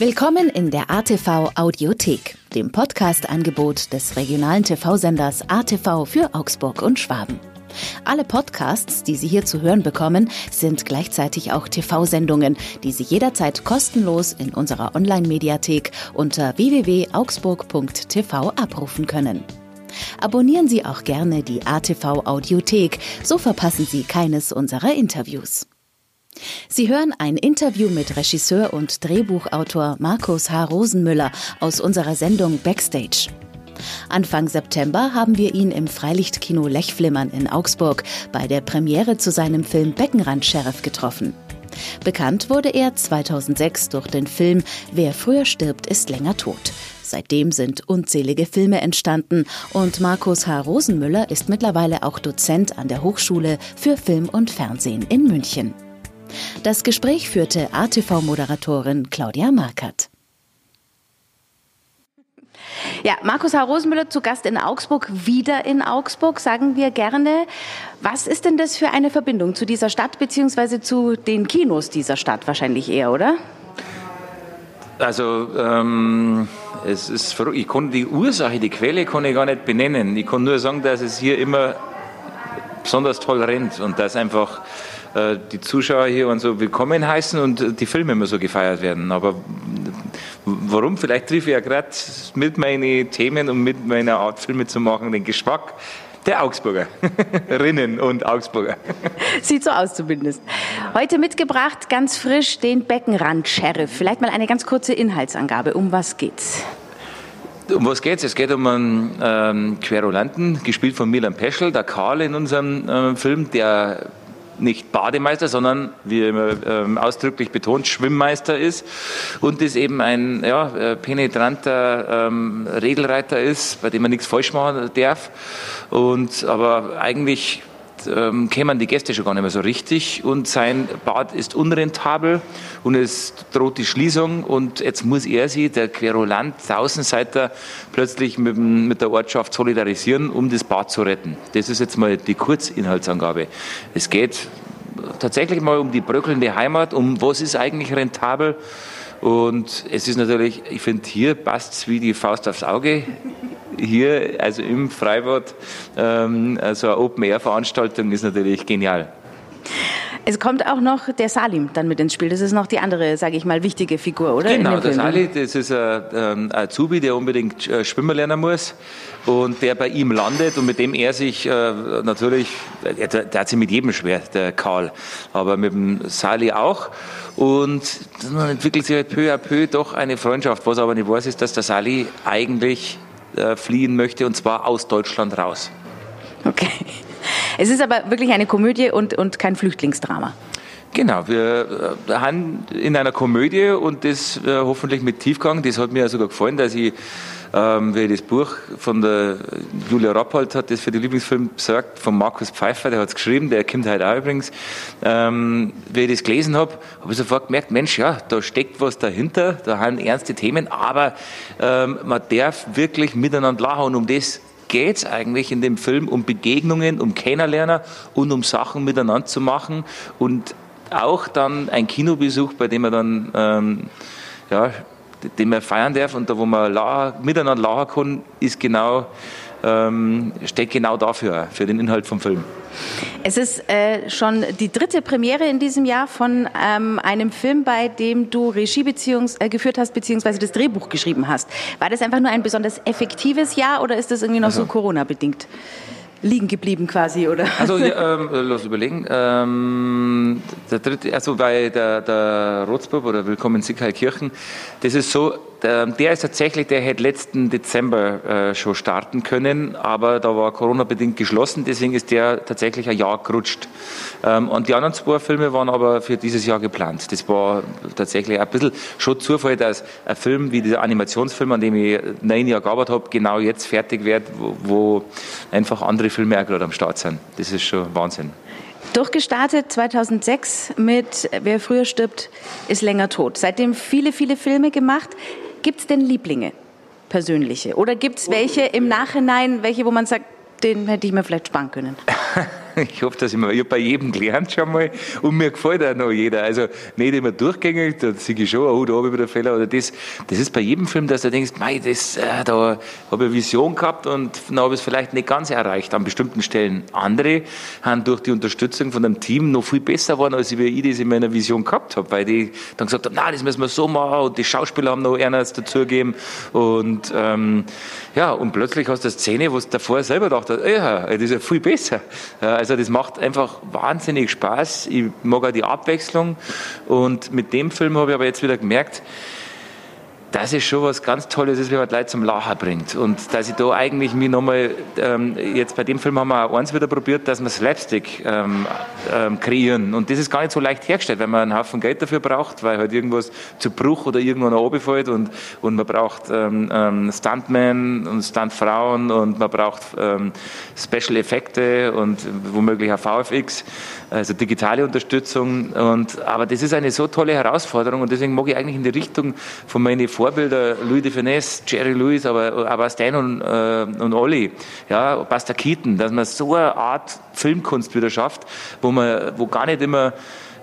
Willkommen in der ATV Audiothek, dem Podcast-Angebot des regionalen TV-Senders ATV für Augsburg und Schwaben. Alle Podcasts, die Sie hier zu hören bekommen, sind gleichzeitig auch TV-Sendungen, die Sie jederzeit kostenlos in unserer Online-Mediathek unter www.augsburg.tv abrufen können. Abonnieren Sie auch gerne die ATV Audiothek, so verpassen Sie keines unserer Interviews. Sie hören ein Interview mit Regisseur und Drehbuchautor Markus H. Rosenmüller aus unserer Sendung Backstage. Anfang September haben wir ihn im Freilichtkino Lechflimmern in Augsburg bei der Premiere zu seinem Film Beckenrand Sheriff getroffen. Bekannt wurde er 2006 durch den Film Wer früher stirbt, ist länger tot. Seitdem sind unzählige Filme entstanden und Markus H. Rosenmüller ist mittlerweile auch Dozent an der Hochschule für Film und Fernsehen in München. Das Gespräch führte ATV-Moderatorin Claudia Markert. Ja, Markus H. Rosenmüller zu Gast in Augsburg, wieder in Augsburg, sagen wir gerne. Was ist denn das für eine Verbindung zu dieser Stadt beziehungsweise zu den Kinos dieser Stadt wahrscheinlich eher, oder? Also ähm, es ist Ich kann die Ursache, die Quelle kann ich gar nicht benennen. Ich kann nur sagen, dass es hier immer besonders toll rennt und dass einfach äh, die Zuschauer hier und so willkommen heißen und die Filme immer so gefeiert werden. Aber warum? Vielleicht triff ich ja gerade mit meinen Themen und mit meiner Art, Filme zu machen, den Geschmack der Augsburgerinnen und Augsburger. Sieht so aus zumindest. Heute mitgebracht, ganz frisch, den Beckenrand-Sheriff. Vielleicht mal eine ganz kurze Inhaltsangabe. Um was geht's? Um was geht's? Es geht um einen ähm, Querulanten, gespielt von Milan Peschel, der Karl in unserem äh, Film, der nicht Bademeister, sondern, wie immer ähm, ausdrücklich betont, Schwimmmeister ist und das eben ein ja, äh, penetranter ähm, Regelreiter ist, bei dem man nichts falsch machen darf. Und aber eigentlich ähm, kämen die Gäste schon gar nicht mehr so richtig und sein Bad ist unrentabel und es droht die Schließung und jetzt muss er sich, der Querulant, Außenseiter, plötzlich mit, mit der Ortschaft solidarisieren, um das Bad zu retten. Das ist jetzt mal die Kurzinhaltsangabe. Es geht tatsächlich mal um die bröckelnde Heimat, um was ist eigentlich rentabel und es ist natürlich, ich finde, hier passt es wie die Faust aufs Auge hier, also im Freibad, ähm, also eine Open-Air-Veranstaltung ist natürlich genial. Es kommt auch noch der Salim dann mit ins Spiel. Das ist noch die andere, sage ich mal, wichtige Figur, oder? Genau, der Salim, das ist ein, ähm, ein Azubi, der unbedingt äh, schwimmen lernen muss und der bei ihm landet und mit dem er sich äh, natürlich, der, der, hat sich mit jedem schwer, der Karl, aber mit dem Sali auch. Und dann entwickelt sich halt peu à peu doch eine Freundschaft. Was aber nicht weiß, ist, dass der Sali eigentlich äh, fliehen möchte, und zwar aus Deutschland raus. Okay. Es ist aber wirklich eine Komödie und, und kein Flüchtlingsdrama. Genau, wir äh, haben in einer Komödie und das äh, hoffentlich mit Tiefgang. Das hat mir sogar gefallen, dass ich ähm, wie das Buch von der Julia Rappold hat das für den Lieblingsfilm gesagt, von Markus Pfeiffer, der hat es geschrieben, der kommt heute auch übrigens. Ähm, ich das gelesen habe, habe ich sofort gemerkt, Mensch, ja, da steckt was dahinter, da haben ernste Themen, aber ähm, man darf wirklich miteinander lachen und um das geht es eigentlich in dem Film um Begegnungen, um Kennenlernen und um Sachen miteinander zu machen und auch dann ein Kinobesuch, bei dem man dann ähm, ja, den man feiern darf und da, wo man lachen, miteinander lachen kann, ist genau, ähm, steht genau dafür, für den Inhalt vom Film. Es ist äh, schon die dritte Premiere in diesem Jahr von ähm, einem Film, bei dem du Regie beziehungs äh, geführt hast, beziehungsweise das Drehbuch geschrieben hast. War das einfach nur ein besonders effektives Jahr oder ist das irgendwie noch also. so Corona-bedingt? Liegen geblieben quasi, oder? Also, ja, ähm, lass überlegen. Ähm, der dritte, also bei der, der Rotzbub oder Willkommen in Sickheilkirchen, das ist so, der, der, ist tatsächlich, der hätte letzten Dezember äh, schon starten können, aber da war Corona-bedingt geschlossen, deswegen ist der tatsächlich ein Jahr gerutscht. Ähm, und die anderen zwei Filme waren aber für dieses Jahr geplant. Das war tatsächlich ein bisschen schon Zufall, dass ein Film wie dieser Animationsfilm, an dem ich neun Jahre gearbeitet habe, genau jetzt fertig wird, wo, wo einfach andere Filme auch gerade am Start sind. Das ist schon Wahnsinn. Durchgestartet 2006 mit Wer früher stirbt, ist länger tot. Seitdem viele, viele Filme gemacht. Gibt es denn Lieblinge, persönliche? Oder gibt es welche im Nachhinein, welche, wo man sagt, den hätte ich mir vielleicht sparen können? Ich hoffe, dass ich, mir, ich bei jedem gelernt schon mal und mir gefällt auch noch jeder. Also nicht immer durchgängig, da sehe ich schon, oh, da habe ich wieder Fehler oder das. Das ist bei jedem Film, dass du denkst, mei, das, äh, da habe ich Vision gehabt und dann habe ich es vielleicht nicht ganz erreicht an bestimmten Stellen. Andere haben durch die Unterstützung von dem Team noch viel besser geworden, als ich das in meiner Vision gehabt habe, weil die dann gesagt haben, na, das müssen wir so machen und die Schauspieler haben noch eines dazugegeben und ähm, ja, und plötzlich hast du eine Szene, wo du davor selber dachte, ja, das ist ja viel besser. Also das macht einfach wahnsinnig Spaß. Ich mag auch die Abwechslung und mit dem Film habe ich aber jetzt wieder gemerkt, das ist schon was ganz Tolles ist, wenn man die Leute zum Lachen bringt. Und dass ich da eigentlich mich nochmal, ähm, jetzt bei dem Film haben wir auch eins wieder probiert, dass wir Slapstick ähm, ähm, kreieren. Und das ist gar nicht so leicht hergestellt, weil man einen Haufen Geld dafür braucht, weil halt irgendwas zu Bruch oder irgendwo nach oben fällt und, und man braucht ähm, ähm, Stuntmen und Stuntfrauen und man braucht ähm, Special Effekte und womöglich auch VFX also digitale Unterstützung. Und, aber das ist eine so tolle Herausforderung und deswegen mag ich eigentlich in die Richtung von meinen Vorbildern Louis de Finesse, Jerry Lewis, aber, aber Stan und, äh, und Olli, ja, Buster Keaton, dass man so eine Art Filmkunst wieder schafft, wo man, wo gar nicht immer,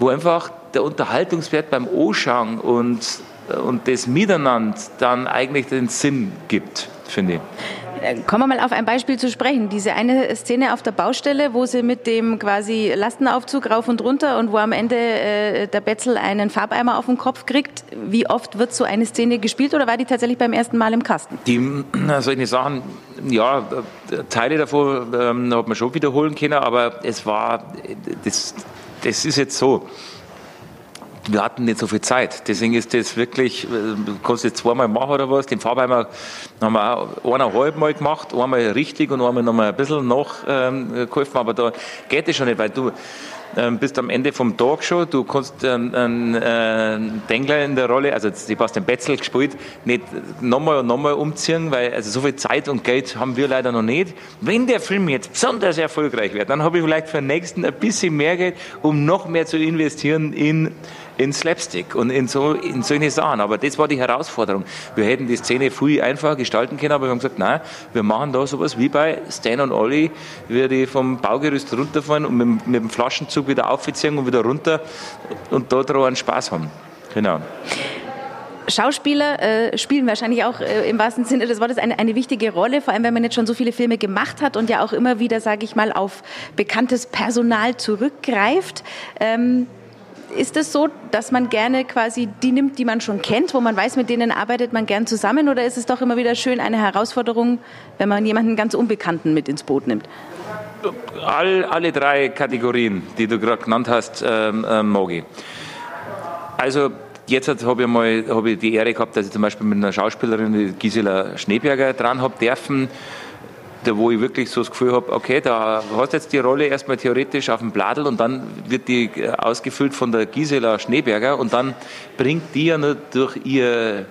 wo einfach der Unterhaltungswert beim Anschauen und, und das Miteinander dann eigentlich den Sinn gibt, finde ich. Kommen wir mal auf ein Beispiel zu sprechen. Diese eine Szene auf der Baustelle, wo sie mit dem quasi Lastenaufzug rauf und runter und wo am Ende äh, der Betzel einen Farbeimer auf den Kopf kriegt. Wie oft wird so eine Szene gespielt oder war die tatsächlich beim ersten Mal im Kasten? Die, solche Sachen, ja, Teile davon ähm, hat man schon wiederholen können, aber es war, das, das ist jetzt so wir hatten nicht so viel Zeit. Deswegen ist das wirklich, du äh, kannst jetzt zweimal machen oder was. Den Farbeimer haben wir auch eineinhalb Mal gemacht, einmal richtig und einmal noch mal ein bisschen nachgeholfen. Ähm, aber da geht es schon nicht, weil du ähm, bist am Ende vom Tag schon. Du kannst einen, einen, einen Dengler in der Rolle, also Sebastian Betzel gespielt, nicht nochmal und nochmal umziehen, weil also so viel Zeit und Geld haben wir leider noch nicht. Wenn der Film jetzt besonders erfolgreich wird, dann habe ich vielleicht für den nächsten ein bisschen mehr Geld, um noch mehr zu investieren in in Slapstick und in, so, in solche Sachen. Aber das war die Herausforderung. Wir hätten die Szene viel einfacher gestalten können, aber wir haben gesagt, nein, wir machen da sowas wie bei Stan und Olli, wie die vom Baugerüst runterfahren und mit, mit dem Flaschenzug wieder aufziehen und wieder runter und da einen Spaß haben. Genau. Schauspieler äh, spielen wahrscheinlich auch äh, im wahrsten Sinne des Wortes eine, eine wichtige Rolle, vor allem wenn man jetzt schon so viele Filme gemacht hat und ja auch immer wieder, sage ich mal, auf bekanntes Personal zurückgreift. Ähm, ist es so, dass man gerne quasi die nimmt, die man schon kennt, wo man weiß, mit denen arbeitet man gern zusammen? Oder ist es doch immer wieder schön eine Herausforderung, wenn man jemanden ganz Unbekannten mit ins Boot nimmt? All, alle drei Kategorien, die du gerade genannt hast, ähm, äh, Mogi. Also jetzt habe ich mal hab ich die Ehre gehabt, dass ich zum Beispiel mit einer Schauspielerin, Gisela Schneeberger, dran habe dürfen da wo ich wirklich so das Gefühl habe, okay, da hast du jetzt die Rolle erstmal theoretisch auf dem Bladel und dann wird die äh, ausgefüllt von der Gisela Schneeberger und dann bringt die ja nur durch ihr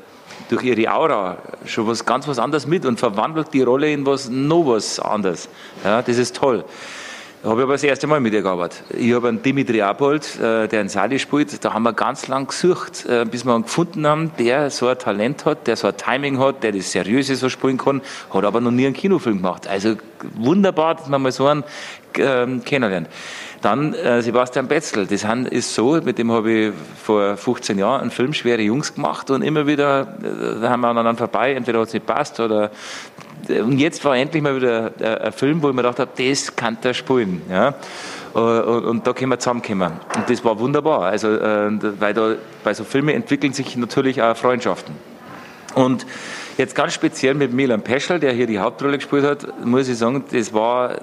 durch ihre Aura schon was ganz was anderes mit und verwandelt die Rolle in was noch was anderes. Ja, das ist toll habe ich aber das erste Mal mit ihr gearbeitet. Ich habe einen Dimitri Abold, äh, der in Sali spielt, da haben wir ganz lang gesucht, äh, bis wir einen gefunden haben, der so ein Talent hat, der so ein Timing hat, der das Seriöse so spielen kann, hat aber noch nie einen Kinofilm gemacht. Also wunderbar, dass man mal so einen ähm, kennenlernt. Dann äh, Sebastian Betzel, das ist so, mit dem habe ich vor 15 Jahren einen Film Schwere Jungs gemacht und immer wieder haben wir aneinander vorbei, entweder hat es nicht passt oder und jetzt war endlich mal wieder ein Film, wo ich mir gedacht habe, das kann der spielen. Ja? Und, und, da können wir zusammenkommen. Und das war wunderbar. Also, äh, weil da, bei so Filmen entwickeln sich natürlich auch Freundschaften. Und jetzt ganz speziell mit Milan Peschel, der hier die Hauptrolle gespielt hat, muss ich sagen, das war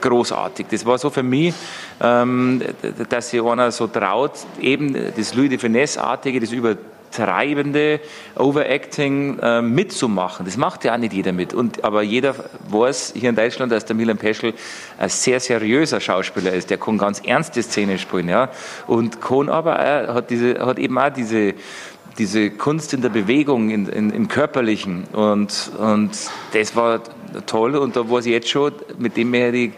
großartig. Das war so für mich, ähm, dass sich einer so traut, eben das Louis de Finesse-artige, das über treibende Overacting äh, mitzumachen. Das macht ja auch nicht jeder mit. Und, aber jeder weiß hier in Deutschland, dass der Milan Peschel ein sehr seriöser Schauspieler ist. Der kann ganz ernste Szenen spielen. Ja? Und kann aber auch, hat, diese, hat eben auch diese, diese Kunst in der Bewegung, in, in, im Körperlichen. Und, und das war toll. Und da weiß ich jetzt schon, mit dem mehr die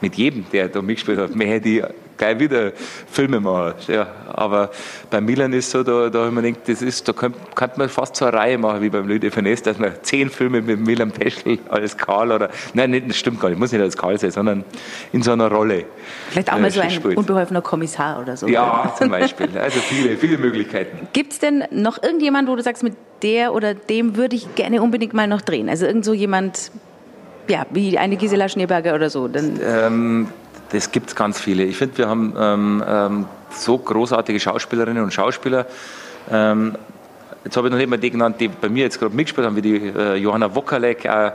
mit jedem, der da mitgespielt hat, mehr hätte gleich wieder Filme machen. Ja, aber bei Milan ist so, da, da habe ich mir gedacht, das ist, da könnte, könnte man fast so eine Reihe machen wie beim Louis de Finesse, dass man zehn Filme mit Milan Peschel als Karl oder, nein, nicht, das stimmt gar nicht, muss nicht als Karl sein, sondern in so einer Rolle. Vielleicht auch mal so ein unbeholfener Kommissar oder so. Ja, zum Beispiel. Also viele, viele Möglichkeiten. Gibt es denn noch irgendjemand, wo du sagst, mit der oder dem würde ich gerne unbedingt mal noch drehen? Also irgend so jemand, ja, wie eine Gisela Schneeberger oder so? Dann ähm, das gibt es ganz viele. Ich finde, wir haben ähm, ähm, so großartige Schauspielerinnen und Schauspieler. Ähm, jetzt habe ich noch nicht mal die genannt, die bei mir jetzt gerade mitgespielt haben, wie die äh, Johanna Wokalek, äh,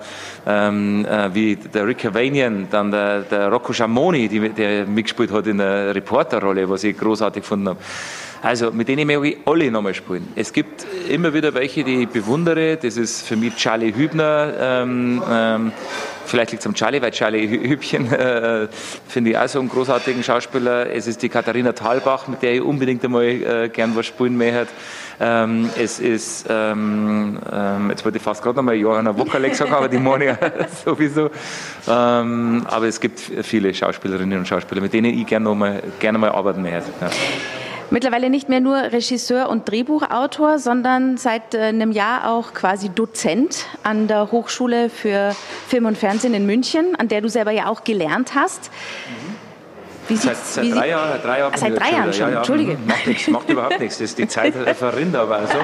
ähm, äh, wie der Rick Cavanian, dann der, der Rocco Schamoni, die, der mitgespielt hat in der Reporterrolle, was ich großartig gefunden habe. Also mit denen möchte ich alle nochmal spielen. Es gibt immer wieder welche, die ich bewundere. Das ist für mich Charlie Hübner. Ähm, ähm, vielleicht liegt es am Charlie, weil Charlie Hübchen äh, finde ich auch so einen großartigen Schauspieler. Es ist die Katharina Thalbach, mit der ich unbedingt einmal äh, gern was spielen möchte. Ähm, es ist, ähm, ähm, jetzt wollte ich fast gerade nochmal Johanna Wokalek sagen, aber die Monia sowieso. Ähm, aber es gibt viele Schauspielerinnen und Schauspieler, mit denen ich gerne mal, gerne mal arbeiten möchte. Ja. Mittlerweile nicht mehr nur Regisseur und Drehbuchautor, sondern seit äh, einem Jahr auch quasi Dozent an der Hochschule für Film und Fernsehen in München, an der du selber ja auch gelernt hast. Wie seit, seit drei Jahren, drei Jahren. Seit drei Jahren schon, ja, ja, Entschuldige. Macht, nichts, macht überhaupt nichts, das ist die Zeit verrinnt aber also.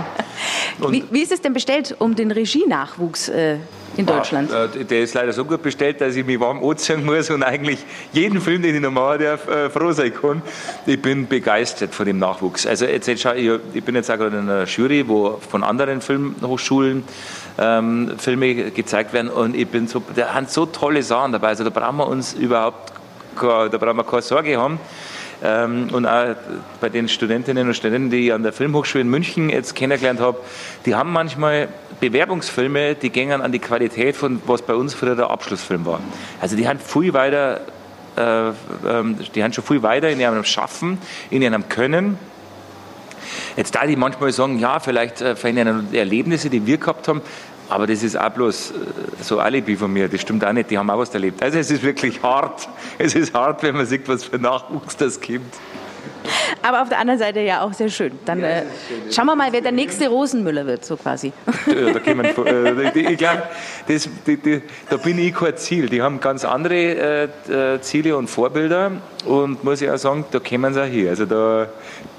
Wie, wie, ist es denn bestellt um den Regienachwuchs äh, in Deutschland? Ah, der ist leider so gut bestellt, dass ich mich warm anziehen muss und eigentlich jeden Film, den ich noch mache, der äh, froh sein kann. Ich bin begeistert von dem Nachwuchs. Also jetzt, jetzt ich, bin jetzt auch gerade in einer Jury, wo von anderen Filmhochschulen ähm, Filme gezeigt werden und ich bin so, da haben so tolle Sachen dabei. Also da brauchen wir uns überhaupt da brauchen wir keine Sorge haben. Ähm, und auch bei den Studentinnen und Studenten, die ich an der Filmhochschule in München jetzt kennengelernt habe, die haben manchmal Bewerbungsfilme, die gehen an die Qualität von was bei uns früher der Abschlussfilm war. Also die haben viel weiter, äh, ähm, die haben schon viel weiter in ihrem Schaffen, in ihrem Können. Jetzt da die manchmal sagen, ja, vielleicht äh, verändern Erlebnisse, die wir gehabt haben, aber das ist auch bloß äh, so Alibi von mir, das stimmt auch nicht, die haben auch was erlebt. Also es ist wirklich hart, es ist hart, wenn man sieht, was für Nachwuchs das gibt. Aber auf der anderen Seite ja auch sehr schön. Dann äh, schauen wir mal, wer der nächste Rosenmüller wird, so quasi. Ja, da man, äh, ich glaube, da bin ich kein Ziel. Die haben ganz andere äh, äh, Ziele und Vorbilder und muss ich auch sagen, da kommen sie auch hier. Also da,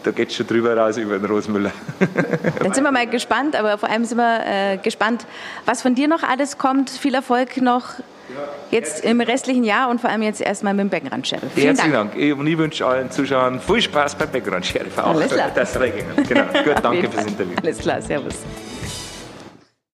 da geht es schon drüber raus über den Rosenmüller. Dann sind wir mal gespannt, aber vor allem sind wir äh, gespannt, was von dir noch alles kommt. Viel Erfolg noch jetzt im restlichen Jahr und vor allem jetzt erstmal mit dem Beckenrand-Sheriff. Herzlichen Dank. Dank. Und ich wünsche allen Zuschauern viel Spaß beim Beckenrand-Sheriff. Alles klar. Das Regeln. Genau. Gut, danke fürs Interview. Alles klar, servus.